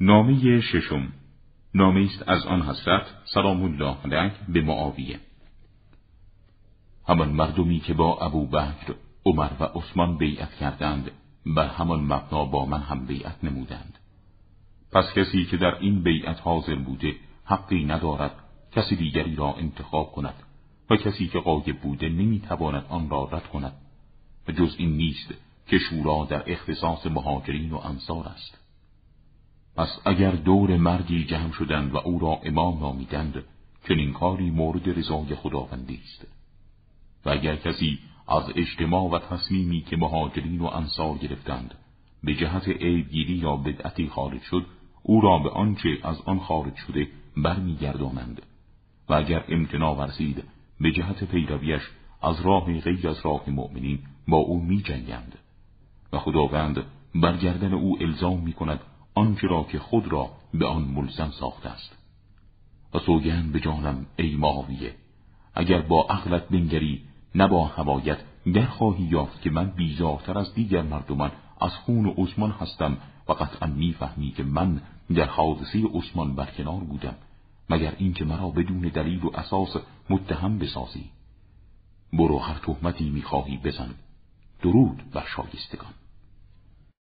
نامه ششم. نامه است از آن حضرت سلام الله علیه به معاویه. همان مردمی که با ابو بکر عمر و عثمان بیعت کردند بر همان مبنا با من هم بیعت نمودند. پس کسی که در این بیعت حاضر بوده حقی ندارد کسی دیگری را انتخاب کند و کسی که قایب بوده نمی‌تواند آن را رد کند. و جز این نیست که شورا در اختصاص مهاجرین و انصار است. پس اگر دور مردی جمع شدند و او را امام نامیدند چنین کاری مورد رضای خداوندی است. و اگر کسی از اجتماع و تصمیمی که مهاجرین و انصار گرفتند به جهت عیبگیری یا بدعتی خارج شد او را به آنچه از آن خارج شده برمیگردانند. و اگر امتناع ورزید به جهت پیرویش از راه غیر از راه مؤمنین با او می جنگند و خداوند برگردن او الزام می کند آنچه را که خود را به آن ملزم ساخته است. و سوگن به جانم ای معاویه اگر با عقلت بنگری نه با هوایت در خواهی یافت که من بیزارتر از دیگر مردمان از خون عثمان هستم و قطعا می‌فهمی که من در حادثه عثمان برکنار بودم مگر اینکه مرا بدون دلیل و اساس متهم بسازی. برو هر تهمتی می‌خواهی بزن. درود بر شایستگان.